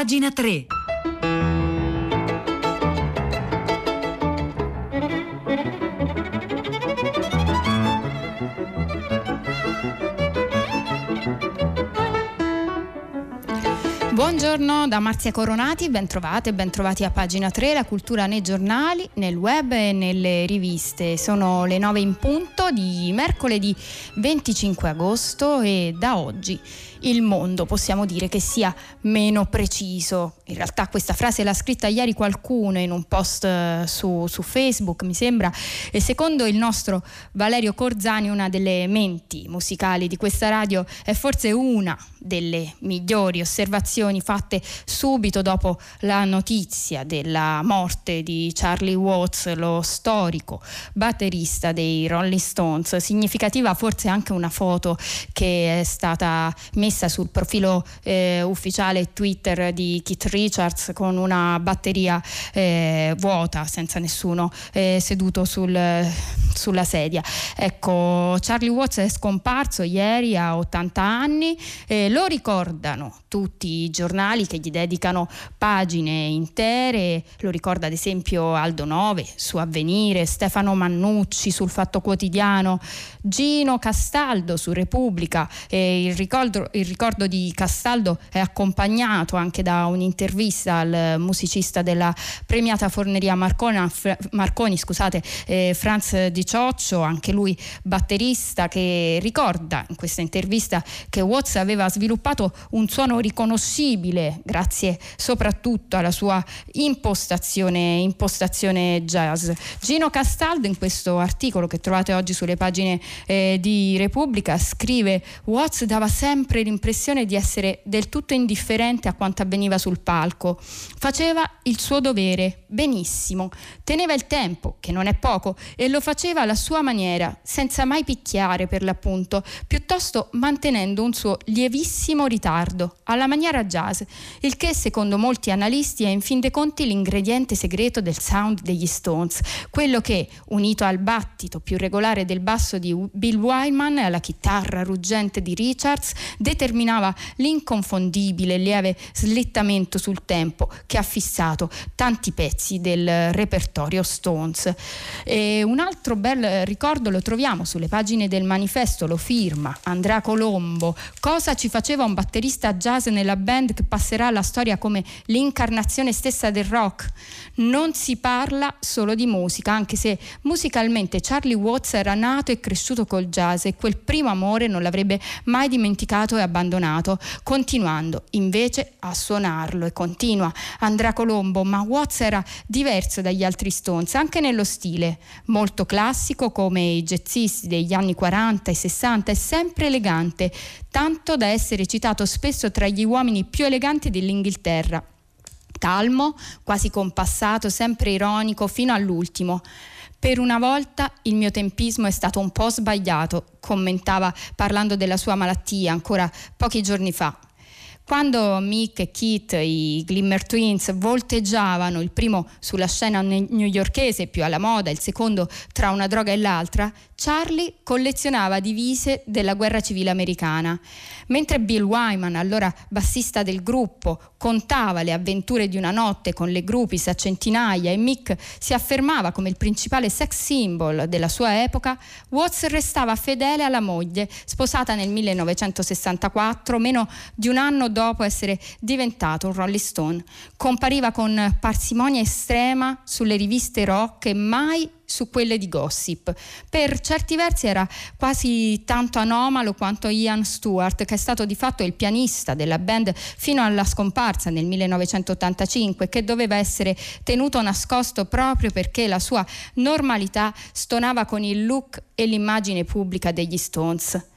Pagina 3. Buongiorno da Marzia Coronati, bentrovate, bentrovati a pagina 3, la cultura nei giornali, nel web e nelle riviste. Sono le 9 in punto di mercoledì 25 agosto e da oggi il mondo possiamo dire che sia meno preciso. In realtà questa frase l'ha scritta ieri qualcuno in un post eh, su, su Facebook, mi sembra, e secondo il nostro Valerio Corzani una delle menti musicali di questa radio è forse una delle migliori osservazioni fatte subito dopo la notizia della morte di Charlie Watts, lo storico batterista dei Rolling Stones. Significativa forse anche una foto che è stata messa sul profilo eh, ufficiale Twitter di Keith Richards con una batteria eh, vuota, senza nessuno eh, seduto sul, sulla sedia. Ecco, Charlie Watts è scomparso ieri a 80 anni, lo ricordano tutti i giornali che gli dedicano pagine intere, lo ricorda ad esempio Aldo Nove su Avvenire, Stefano Mannucci sul Fatto Quotidiano, Gino Castaldo su Repubblica, il ricordo, il ricordo di Castaldo è accompagnato anche da un'intervista al musicista della premiata forneria Marcona, Marconi, scusate, eh, Franz Di Cioccio, anche lui batterista, che ricorda in questa intervista che Watts aveva sviluppato un suono riconoscibile grazie soprattutto alla sua impostazione, impostazione jazz. Gino Castaldo in questo articolo che trovate oggi sulle pagine eh, di Repubblica scrive Watts dava sempre l'impressione di essere del tutto indifferente a quanto avveniva sul palco. Faceva il suo dovere benissimo, teneva il tempo, che non è poco, e lo faceva alla sua maniera, senza mai picchiare per l'appunto, piuttosto mantenendo un suo lievissimo ritardo, alla maniera jazz, il che secondo molti analisti è in fin dei conti l'ingrediente segreto del sound degli Stones, quello che, unito al battito più regolare del basso di Bill Wyman alla chitarra ruggente di Richards, determinava l'inconfondibile lieve slittamento sul tempo che ha fissato tanti pezzi del repertorio Stones. E un altro bel ricordo lo troviamo sulle pagine del manifesto, lo firma Andrea Colombo. Cosa ci faceva un batterista jazz nella band che passerà alla storia come l'incarnazione stessa del rock? Non si parla solo di musica, anche se musicalmente Charlie Watts era nato e cresciuto col jazz e quel primo amore non l'avrebbe mai dimenticato e abbandonato, continuando invece a suonarlo e continua Andrea Colombo, ma Watts era diverso dagli altri Stones, anche nello stile, molto classico come i jazzisti degli anni 40 e 60 e sempre elegante, tanto da essere citato spesso tra gli uomini più eleganti dell'Inghilterra. Calmo, quasi compassato, sempre ironico fino all'ultimo. Per una volta il mio tempismo è stato un po' sbagliato, commentava parlando della sua malattia ancora pochi giorni fa. Quando Mick e Keith, i Glimmer Twins, volteggiavano, il primo sulla scena newyorkese più alla moda, il secondo tra una droga e l'altra, Charlie collezionava divise della guerra civile americana. Mentre Bill Wyman, allora bassista del gruppo, contava le avventure di una notte con le groupies a centinaia e Mick si affermava come il principale sex symbol della sua epoca, Watts restava fedele alla moglie, sposata nel 1964, meno di un anno dopo essere diventato un Rolling Stone. Compariva con parsimonia estrema sulle riviste rock e mai su quelle di gossip. Per certi versi era quasi tanto anomalo quanto Ian Stewart, che è stato di fatto il pianista della band fino alla scomparsa nel 1985, che doveva essere tenuto nascosto proprio perché la sua normalità stonava con il look e l'immagine pubblica degli Stones.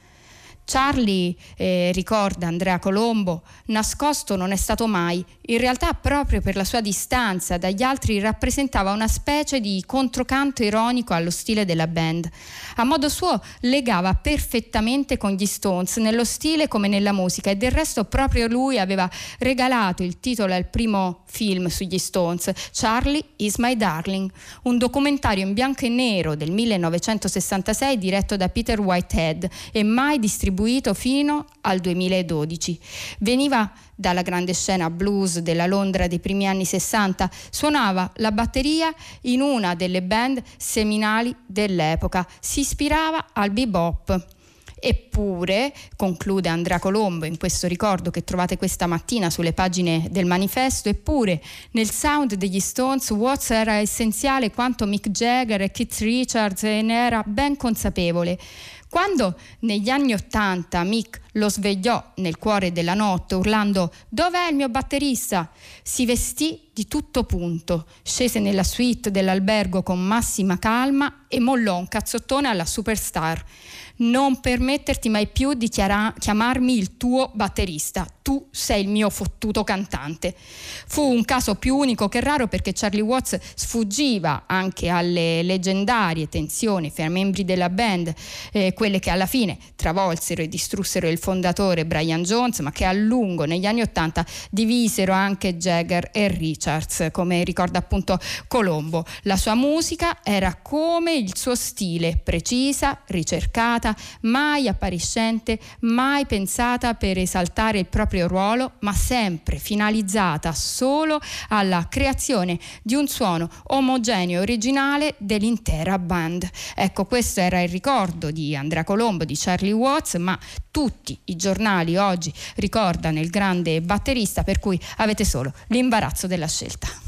Charlie, eh, ricorda Andrea Colombo, nascosto non è stato mai. In realtà, proprio per la sua distanza dagli altri, rappresentava una specie di controcanto ironico allo stile della band. A modo suo legava perfettamente con gli Stones, nello stile come nella musica, e del resto proprio lui aveva regalato il titolo al primo film sugli Stones, Charlie is My Darling, un documentario in bianco e nero del 1966 diretto da Peter Whitehead e mai distribuito distribuito fino al 2012. Veniva dalla grande scena blues della Londra dei primi anni 60, suonava la batteria in una delle band seminali dell'epoca, si ispirava al bebop. Eppure, conclude Andrea Colombo in questo ricordo che trovate questa mattina sulle pagine del manifesto, eppure nel sound degli Stones Watts era essenziale quanto Mick Jagger e Keith Richards ne era ben consapevole. Quando negli anni Ottanta Mick lo svegliò nel cuore della notte urlando Dov'è il mio batterista? Si vestì di tutto punto, scese nella suite dell'albergo con massima calma e mollò un cazzottone alla superstar non permetterti mai più di chiara- chiamarmi il tuo batterista, tu sei il mio fottuto cantante. Fu un caso più unico che raro perché Charlie Watts sfuggiva anche alle leggendarie tensioni fra i membri della band, eh, quelle che alla fine travolsero e distrussero il fondatore Brian Jones, ma che a lungo negli anni Ottanta divisero anche Jagger e Richards, come ricorda appunto Colombo. La sua musica era come il suo stile, precisa, ricercata, mai appariscente, mai pensata per esaltare il proprio ruolo, ma sempre finalizzata solo alla creazione di un suono omogeneo e originale dell'intera band. Ecco, questo era il ricordo di Andrea Colombo, di Charlie Watts, ma tutti i giornali oggi ricordano il grande batterista, per cui avete solo l'imbarazzo della scelta.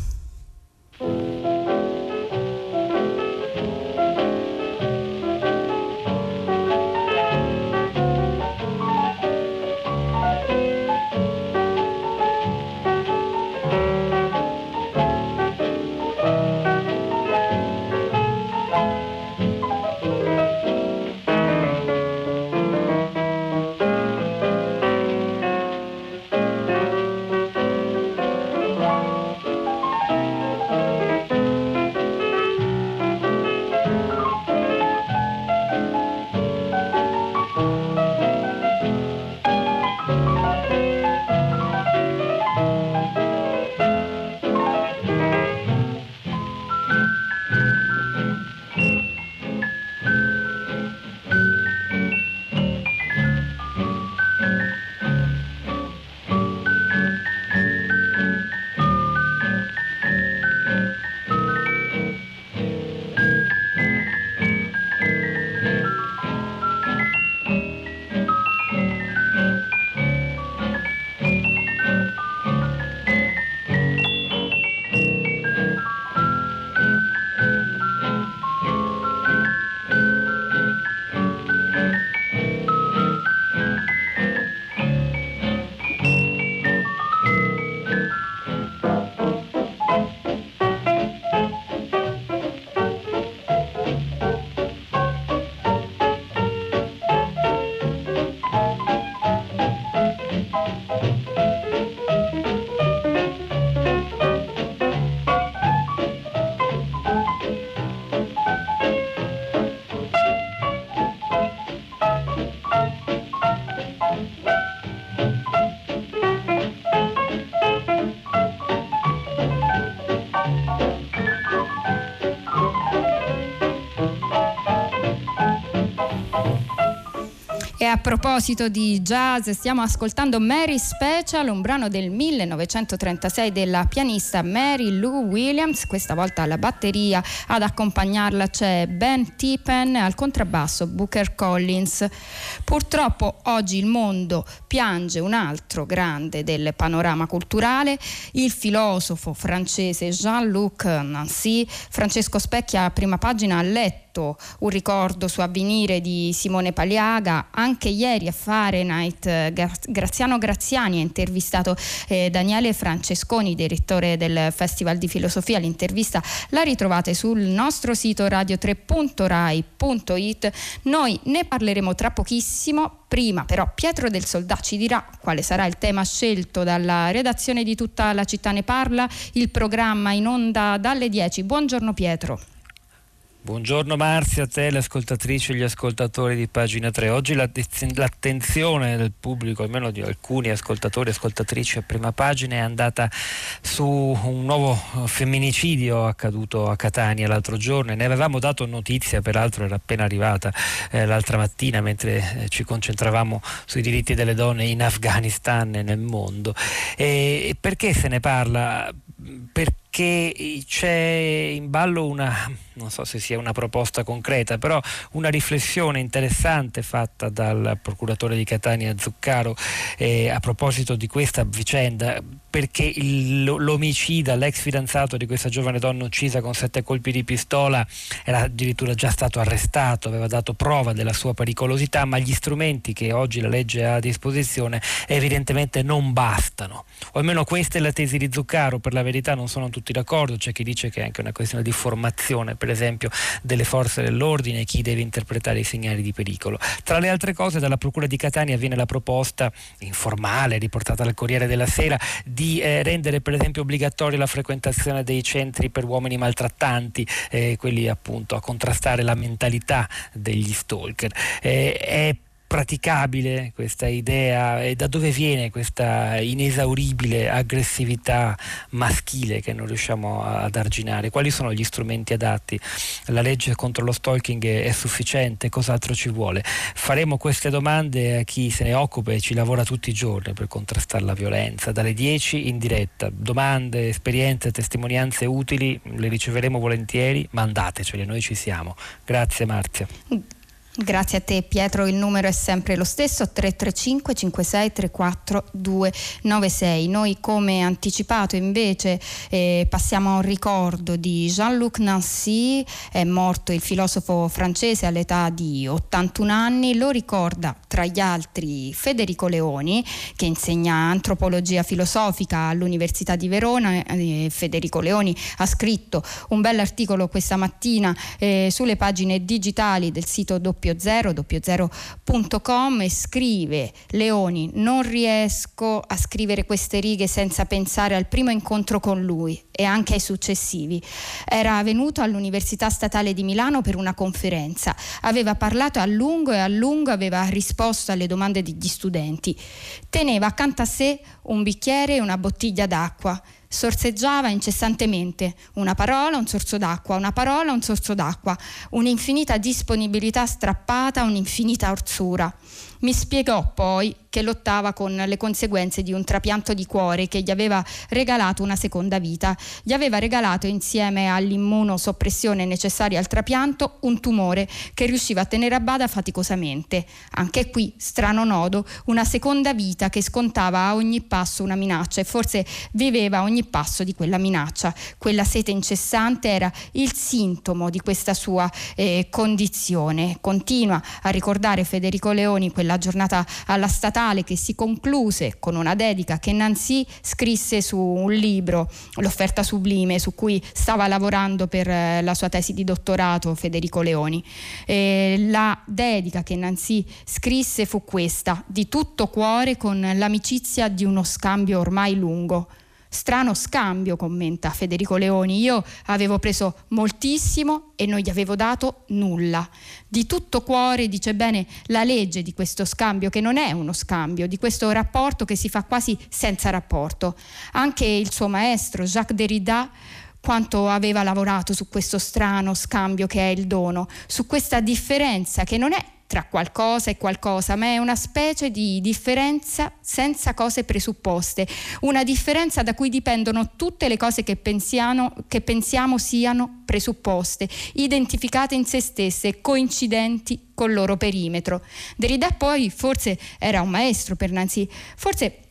Proposito di jazz, stiamo ascoltando Mary Special, un brano del 1936 della pianista Mary Lou Williams, questa volta alla batteria, ad accompagnarla c'è Ben Tippen, al contrabbasso Booker Collins. Purtroppo oggi il mondo piange un altro grande del panorama culturale, il filosofo francese Jean-Luc Nancy. Francesco Specchia prima pagina ha letto un ricordo su Avvenire di Simone Paliaga, anche ieri a Fahrenheit eh, Graziano Graziani ha intervistato eh, Daniele Francesconi, direttore del Festival di Filosofia, l'intervista la ritrovate sul nostro sito radio3.rai.it, noi ne parleremo tra pochissimo, prima però Pietro del Soldà ci dirà quale sarà il tema scelto dalla redazione di tutta la città ne parla, il programma in onda dalle 10. Buongiorno Pietro. Buongiorno Marzia, a te, le ascoltatrici e gli ascoltatori di pagina 3. Oggi l'attenzione del pubblico, almeno di alcuni ascoltatori e ascoltatrici a prima pagina, è andata su un nuovo femminicidio accaduto a Catania l'altro giorno. Ne avevamo dato notizia, peraltro era appena arrivata eh, l'altra mattina mentre eh, ci concentravamo sui diritti delle donne in Afghanistan e nel mondo. E perché se ne parla? Perché che c'è in ballo una, non so se sia una proposta concreta, però una riflessione interessante fatta dal procuratore di Catania Zuccaro eh, a proposito di questa vicenda, perché il, l'omicida, l'ex fidanzato di questa giovane donna uccisa con sette colpi di pistola, era addirittura già stato arrestato, aveva dato prova della sua pericolosità, ma gli strumenti che oggi la legge ha a disposizione evidentemente non bastano. O almeno questa è la tesi di Zuccaro, per la verità non sono tutti tutti d'accordo, c'è chi dice che è anche una questione di formazione, per esempio, delle forze dell'ordine, chi deve interpretare i segnali di pericolo. Tra le altre cose, dalla Procura di Catania viene la proposta informale, riportata dal Corriere della Sera, di eh, rendere per esempio obbligatoria la frequentazione dei centri per uomini maltrattanti, eh, quelli appunto a contrastare la mentalità degli stalker. Eh, è praticabile questa idea e da dove viene questa inesauribile aggressività maschile che non riusciamo ad arginare? Quali sono gli strumenti adatti? La legge contro lo stalking è sufficiente? Cos'altro ci vuole? Faremo queste domande a chi se ne occupa e ci lavora tutti i giorni per contrastare la violenza, dalle 10 in diretta. Domande, esperienze, testimonianze utili le riceveremo volentieri, mandatecele, noi ci siamo. Grazie Marzia. Grazie a te Pietro, il numero è sempre lo stesso 335 56 34 296. Noi come anticipato invece eh, passiamo a un ricordo di Jean-Luc Nancy, è morto il filosofo francese all'età di 81 anni, lo ricorda tra gli altri Federico Leoni che insegna antropologia filosofica all'Università di Verona. Eh, Federico Leoni ha scritto un bell'articolo questa mattina eh, sulle pagine digitali del sito doppio 00 00.com e scrive Leoni non riesco a scrivere queste righe senza pensare al primo incontro con lui e anche ai successivi. Era venuto all'Università Statale di Milano per una conferenza, aveva parlato a lungo e a lungo aveva risposto alle domande degli studenti. Teneva accanto a sé un bicchiere e una bottiglia d'acqua sorseggiava incessantemente una parola, un sorso d'acqua, una parola, un sorso d'acqua, un'infinita disponibilità strappata, un'infinita orzura. Mi spiegò poi che lottava con le conseguenze di un trapianto di cuore che gli aveva regalato una seconda vita. Gli aveva regalato insieme all'immunosoppressione necessaria al trapianto un tumore che riusciva a tenere a bada faticosamente. Anche qui, strano nodo, una seconda vita che scontava a ogni passo una minaccia e forse viveva a ogni passo di quella minaccia. Quella sete incessante era il sintomo di questa sua eh, condizione. Continua a ricordare Federico Leoni quella quella giornata alla statale che si concluse con una dedica che Nancy scrisse su un libro, L'offerta sublime, su cui stava lavorando per eh, la sua tesi di dottorato Federico Leoni. E la dedica che Nancy scrisse fu questa, di tutto cuore con l'amicizia di uno scambio ormai lungo. Strano scambio, commenta Federico Leoni. Io avevo preso moltissimo e non gli avevo dato nulla. Di tutto cuore dice bene la legge di questo scambio, che non è uno scambio, di questo rapporto che si fa quasi senza rapporto. Anche il suo maestro, Jacques Derrida, quanto aveva lavorato su questo strano scambio che è il dono, su questa differenza che non è tra qualcosa e qualcosa, ma è una specie di differenza senza cose presupposte, una differenza da cui dipendono tutte le cose che pensiamo, che pensiamo siano presupposte, identificate in se stesse, coincidenti col loro perimetro. Derrida poi forse era un maestro per Nancy, forse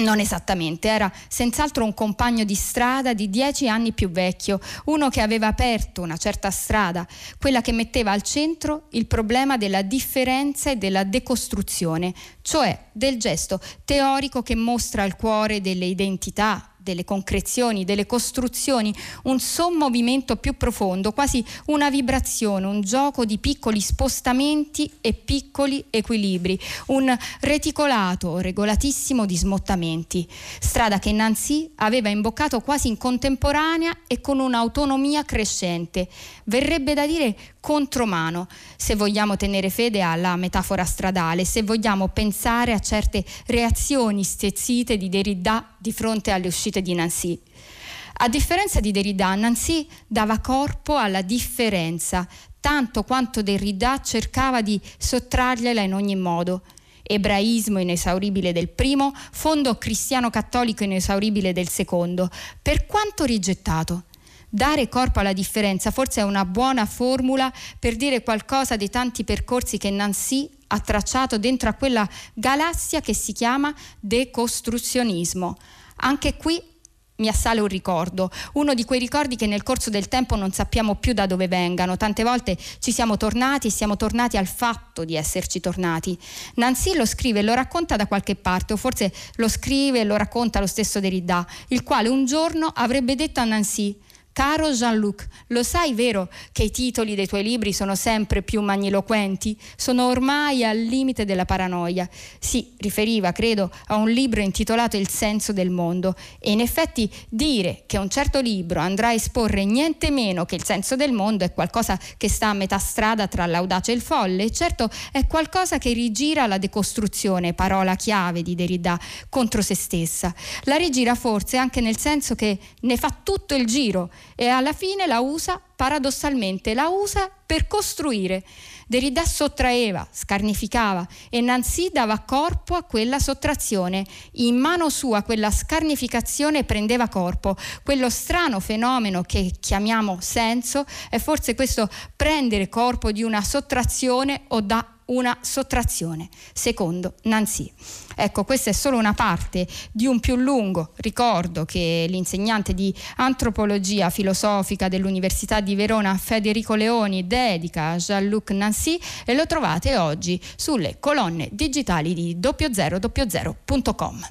non esattamente, era senz'altro un compagno di strada di dieci anni più vecchio, uno che aveva aperto una certa strada, quella che metteva al centro il problema della differenza e della decostruzione, cioè del gesto teorico che mostra il cuore delle identità, delle concrezioni, delle costruzioni, un sommovimento più profondo, quasi una vibrazione, un gioco di piccoli spostamenti e piccoli equilibri, un reticolato regolatissimo di smottamenti. Strada che Nancy aveva imboccato quasi in contemporanea e con un'autonomia crescente. Verrebbe da dire contromano, se vogliamo tenere fede alla metafora stradale, se vogliamo pensare a certe reazioni stezzite di Derrida di fronte alle uscite di Nancy. A differenza di Derrida, Nancy dava corpo alla differenza, tanto quanto Derrida cercava di sottrargliela in ogni modo. Ebraismo inesauribile del primo, fondo cristiano-cattolico inesauribile del secondo, per quanto rigettato. Dare corpo alla differenza forse è una buona formula per dire qualcosa dei tanti percorsi che Nancy ha tracciato dentro a quella galassia che si chiama decostruzionismo. Anche qui mi assale un ricordo, uno di quei ricordi che nel corso del tempo non sappiamo più da dove vengano. Tante volte ci siamo tornati e siamo tornati al fatto di esserci tornati. Nancy lo scrive e lo racconta da qualche parte, o forse lo scrive e lo racconta lo stesso Derrida, il quale un giorno avrebbe detto a Nancy Caro Jean-Luc, lo sai vero che i titoli dei tuoi libri sono sempre più magniloquenti? Sono ormai al limite della paranoia. Si riferiva, credo, a un libro intitolato Il senso del mondo e in effetti dire che un certo libro andrà a esporre niente meno che il senso del mondo è qualcosa che sta a metà strada tra l'audace e il folle e certo è qualcosa che rigira la decostruzione, parola chiave di Derrida, contro se stessa. La rigira forse anche nel senso che ne fa tutto il giro e alla fine la usa paradossalmente, la usa per costruire. Derrida sottraeva, scarnificava e Nancy dava corpo a quella sottrazione. In mano sua quella scarnificazione prendeva corpo. Quello strano fenomeno che chiamiamo senso è forse questo prendere corpo di una sottrazione o da una sottrazione, secondo Nancy. Ecco, questa è solo una parte di un più lungo ricordo che l'insegnante di antropologia filosofica dell'Università di Verona Federico Leoni dedica a Jean-Luc Nancy e lo trovate oggi sulle colonne digitali di 0000.com.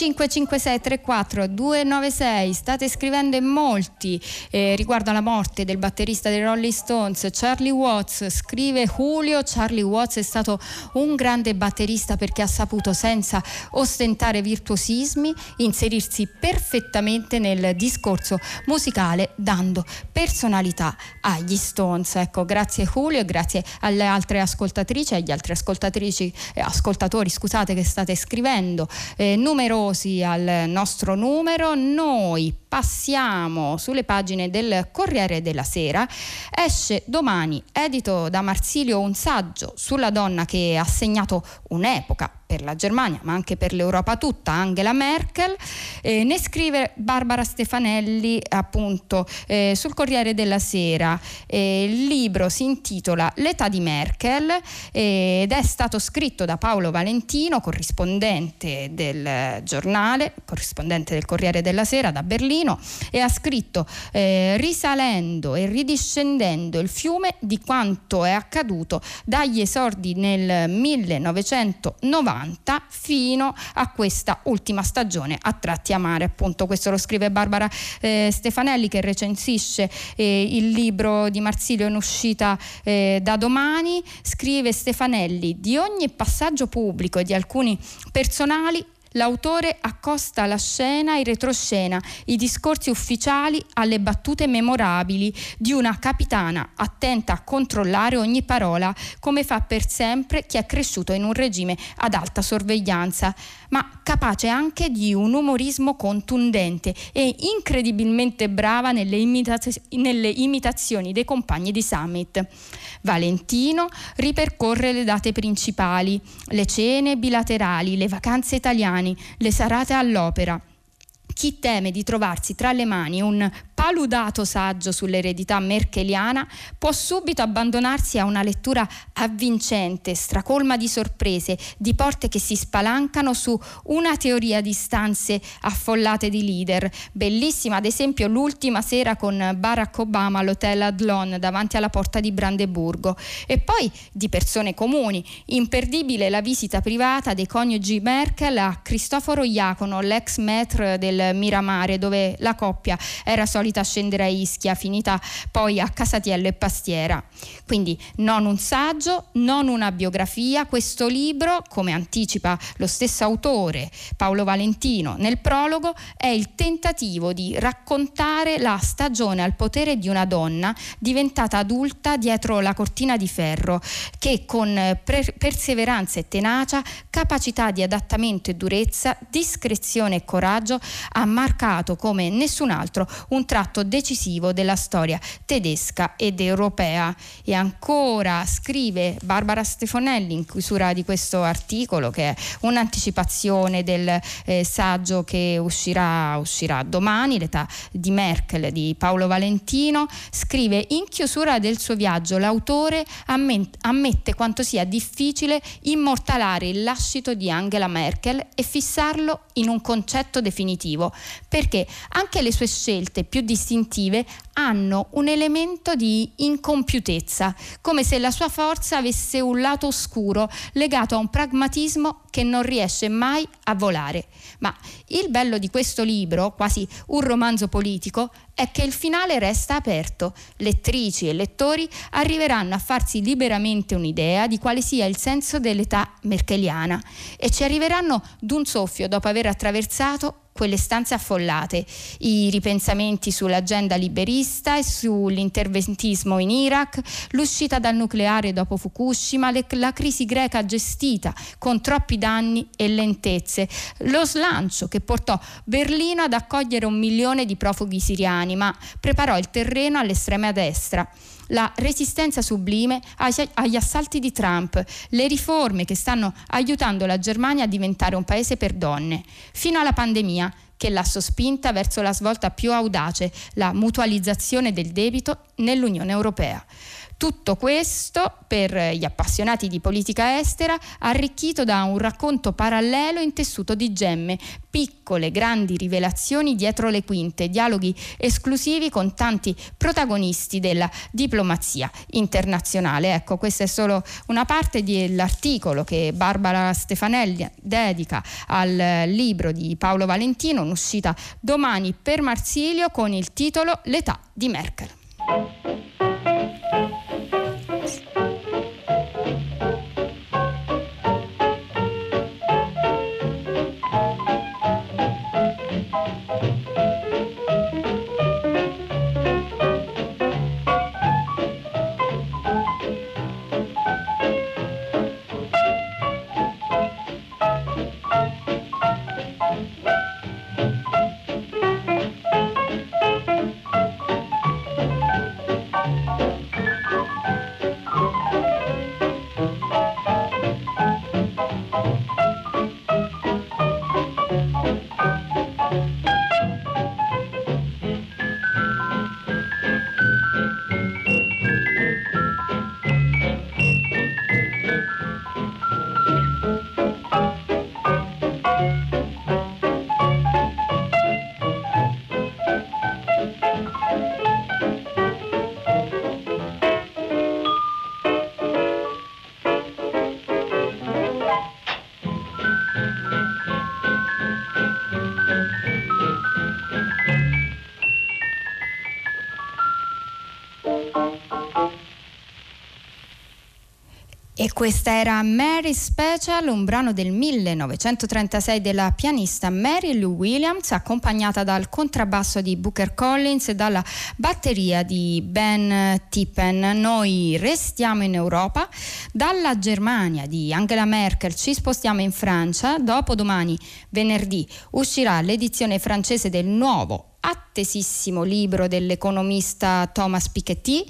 Al 335 5634 296 state scrivendo in molti eh, riguardo alla morte del batterista dei Rolling Stones, Charlie Watts. Scrive Julio, Charlie Watts è stato un grande batterista perché ha saputo senza ostentare virtuosismi inserirsi perfettamente nel discorso musicale dando personalità agli Stones. Ecco, grazie Julio e grazie alle altre ascoltatrici agli altri eh, ascoltatori scusate che state scrivendo. Eh, numerosi al nostro numero, noi passiamo sulle pagine del Corriere della Sera. Esce domani, edito da Marsilio, un saggio sulla donna che ha segnato un'epoca per la Germania, ma anche per l'Europa tutta, Angela Merkel. Eh, ne scrive Barbara Stefanelli appunto eh, sul Corriere della Sera. Eh, il libro si intitola L'età di Merkel eh, ed è stato scritto da Paolo Valentino, corrispondente del giornale, corrispondente del Corriere della Sera da Berlino, e ha scritto eh, risalendo e ridiscendendo il fiume di quanto è accaduto dagli esordi nel 1990 90 fino a questa ultima stagione a tratti amare appunto. Questo lo scrive Barbara eh, Stefanelli che recensisce eh, il libro di Marsilio in uscita eh, da domani. Scrive Stefanelli di ogni passaggio pubblico e di alcuni personali L'autore accosta la scena e retroscena, i discorsi ufficiali alle battute memorabili di una capitana attenta a controllare ogni parola, come fa per sempre chi è cresciuto in un regime ad alta sorveglianza, ma capace anche di un umorismo contundente e incredibilmente brava nelle, imitaz- nelle imitazioni dei compagni di Summit. Valentino ripercorre le date principali, le cene bilaterali, le vacanze italiane, le serate all'opera. Chi teme di trovarsi tra le mani un paludato saggio sull'eredità merkeliana può subito abbandonarsi a una lettura avvincente, stracolma di sorprese, di porte che si spalancano su una teoria di stanze affollate di leader. Bellissima, ad esempio, l'ultima sera con Barack Obama all'hotel Adlon davanti alla porta di Brandeburgo. E poi di persone comuni. Imperdibile la visita privata dei coniugi Merkel a Cristoforo Iacono, l'ex maître del Miramare, dove la coppia era solita solita scendere a Ischia, finita poi a Casatiello e Pastiera. Quindi non un saggio, non una biografia, questo libro, come anticipa lo stesso autore Paolo Valentino nel prologo, è il tentativo di raccontare la stagione al potere di una donna diventata adulta dietro la cortina di ferro, che con pre- perseveranza e tenacia, capacità di adattamento e durezza, discrezione e coraggio ha marcato come nessun altro un tratto decisivo della storia tedesca ed europea. E ancora scrive Barbara Stefanelli in chiusura di questo articolo, che è un'anticipazione del eh, saggio che uscirà, uscirà domani, l'età di Merkel di Paolo Valentino, scrive in chiusura del suo viaggio l'autore ammette quanto sia difficile immortalare il lascito di Angela Merkel e fissarlo in un concetto definitivo, perché anche le sue scelte più distintive hanno un elemento di incompiutezza, come se la sua forza avesse un lato oscuro legato a un pragmatismo che non riesce mai a volare. Ma il bello di questo libro, quasi un romanzo politico, è che il finale resta aperto. Lettrici e lettori arriveranno a farsi liberamente un'idea di quale sia il senso dell'età merkeliana e ci arriveranno d'un soffio dopo aver attraversato quelle stanze affollate, i ripensamenti sull'agenda liberista e sull'interventismo in Iraq, l'uscita dal nucleare dopo Fukushima, le, la crisi greca gestita con troppi danni e lentezze, lo slancio che portò Berlino ad accogliere un milione di profughi siriani, ma preparò il terreno all'estrema destra la resistenza sublime agli assalti di Trump, le riforme che stanno aiutando la Germania a diventare un paese per donne, fino alla pandemia che l'ha sospinta verso la svolta più audace, la mutualizzazione del debito nell'Unione Europea. Tutto questo per gli appassionati di politica estera arricchito da un racconto parallelo in tessuto di gemme, piccole, grandi rivelazioni dietro le quinte, dialoghi esclusivi con tanti protagonisti della diplomazia internazionale. Ecco, questa è solo una parte dell'articolo che Barbara Stefanelli dedica al libro di Paolo Valentino, un'uscita domani per Marsilio con il titolo L'età di Merkel. Questa era Mary Special, un brano del 1936 della pianista Mary Lou Williams, accompagnata dal contrabbasso di Booker Collins e dalla batteria di Ben Tippen. Noi restiamo in Europa, dalla Germania di Angela Merkel. Ci spostiamo in Francia, dopo domani venerdì uscirà l'edizione francese del nuovo attesissimo libro dell'economista Thomas Piketty,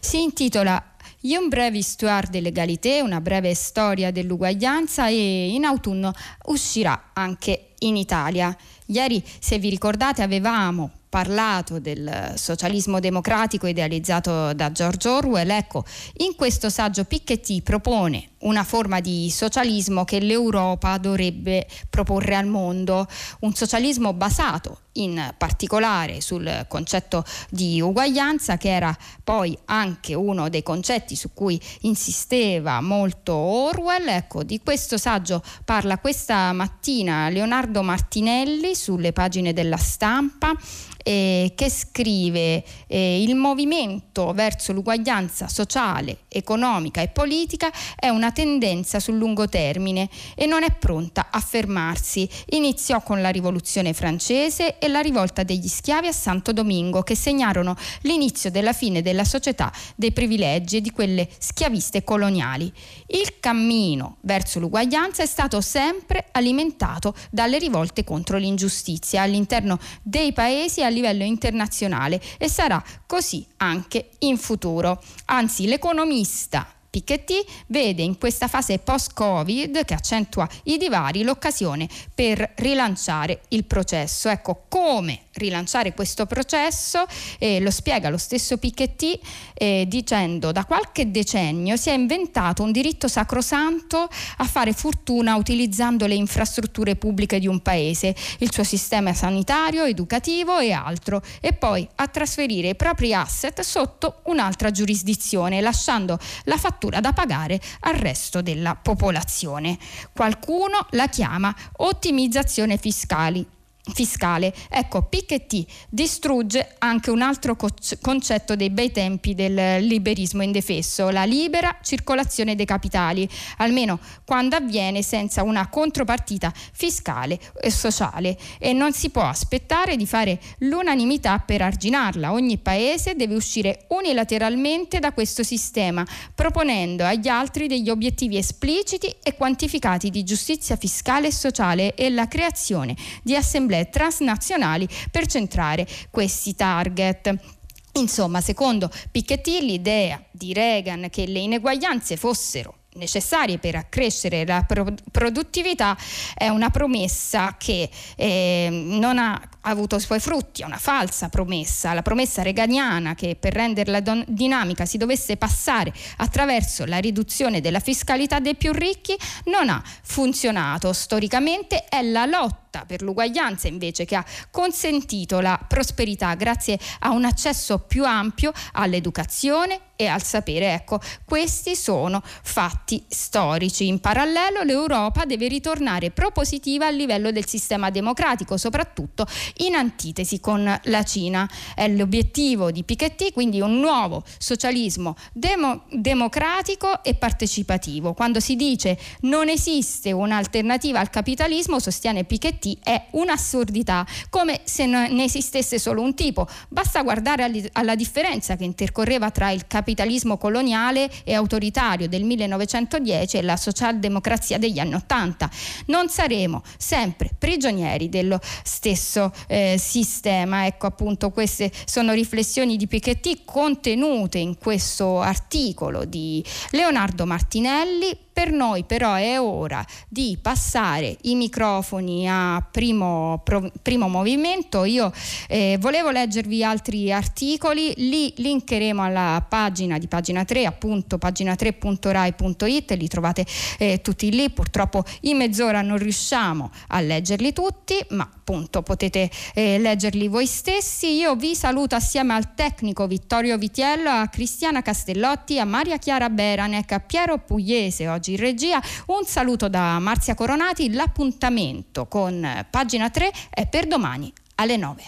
si intitola un breve histoire de l'égalité, una breve storia dell'uguaglianza e in autunno uscirà anche in Italia. Ieri, se vi ricordate, avevamo parlato del socialismo democratico idealizzato da George Orwell, ecco, in questo saggio Piketty propone una forma di socialismo che l'Europa dovrebbe proporre al mondo, un socialismo basato in particolare sul concetto di uguaglianza che era poi anche uno dei concetti su cui insisteva molto Orwell. Ecco, di questo saggio parla questa mattina Leonardo Martinelli sulle pagine della stampa eh, che scrive eh, il movimento verso l'uguaglianza sociale, economica e politica è una tendenza sul lungo termine e non è pronta a fermarsi. Iniziò con la rivoluzione francese e la rivolta degli schiavi a Santo Domingo che segnarono l'inizio della fine della società dei privilegi e di quelle schiaviste coloniali. Il cammino verso l'uguaglianza è stato sempre alimentato dalle rivolte contro l'ingiustizia all'interno dei paesi e a livello internazionale e sarà così anche in futuro. Anzi, l'economista Piketty vede in questa fase post-Covid che accentua i divari l'occasione per rilanciare il processo. Ecco come rilanciare questo processo, eh, lo spiega lo stesso Piketty eh, dicendo da qualche decennio si è inventato un diritto sacrosanto a fare fortuna utilizzando le infrastrutture pubbliche di un paese, il suo sistema sanitario, educativo e altro, e poi a trasferire i propri asset sotto un'altra giurisdizione, lasciando la fattura da pagare al resto della popolazione. Qualcuno la chiama ottimizzazione fiscale fiscale. Ecco, Piketty distrugge anche un altro co- concetto dei bei tempi del liberismo indefesso, la libera circolazione dei capitali, almeno quando avviene senza una contropartita fiscale e sociale e non si può aspettare di fare l'unanimità per arginarla. Ogni paese deve uscire unilateralmente da questo sistema, proponendo agli altri degli obiettivi espliciti e quantificati di giustizia fiscale e sociale e la creazione di assemblee assemblee transnazionali per centrare questi target. Insomma, secondo Piketty, l'idea di Reagan che le ineguaglianze fossero necessarie per accrescere la pro- produttività è una promessa che eh, non ha avuto i suoi frutti, è una falsa promessa, la promessa reganiana che per renderla don- dinamica si dovesse passare attraverso la riduzione della fiscalità dei più ricchi non ha funzionato. Storicamente è la lotta per l'uguaglianza invece che ha consentito la prosperità grazie a un accesso più ampio all'educazione e al sapere. Ecco, questi sono fatti storici. In parallelo l'Europa deve ritornare propositiva a livello del sistema democratico, soprattutto in antitesi con la Cina. È l'obiettivo di Piketty, quindi un nuovo socialismo demo- democratico e partecipativo. Quando si dice non esiste un'alternativa al capitalismo, sostiene Piketty, è un'assurdità, come se ne esistesse solo un tipo. Basta guardare alla differenza che intercorreva tra il capitalismo coloniale e autoritario del 1910 e la socialdemocrazia degli anni Ottanta. Non saremo sempre prigionieri dello stesso eh, sistema. Ecco appunto queste sono riflessioni di Piketty contenute in questo articolo di Leonardo Martinelli per noi però è ora di passare i microfoni a primo, pro, primo movimento. Io eh, volevo leggervi altri articoli, li linkeremo alla pagina di pagina 3, appunto pagina3.rai.it, li trovate eh, tutti lì. Purtroppo in mezz'ora non riusciamo a leggerli tutti, ma appunto potete eh, leggerli voi stessi. Io vi saluto assieme al tecnico Vittorio Vitiello, a Cristiana Castellotti, a Maria Chiara Beranec, a Piero Pugliese oggi in regia. Un saluto da Marzia Coronati, l'appuntamento con pagina 3 è per domani alle 9.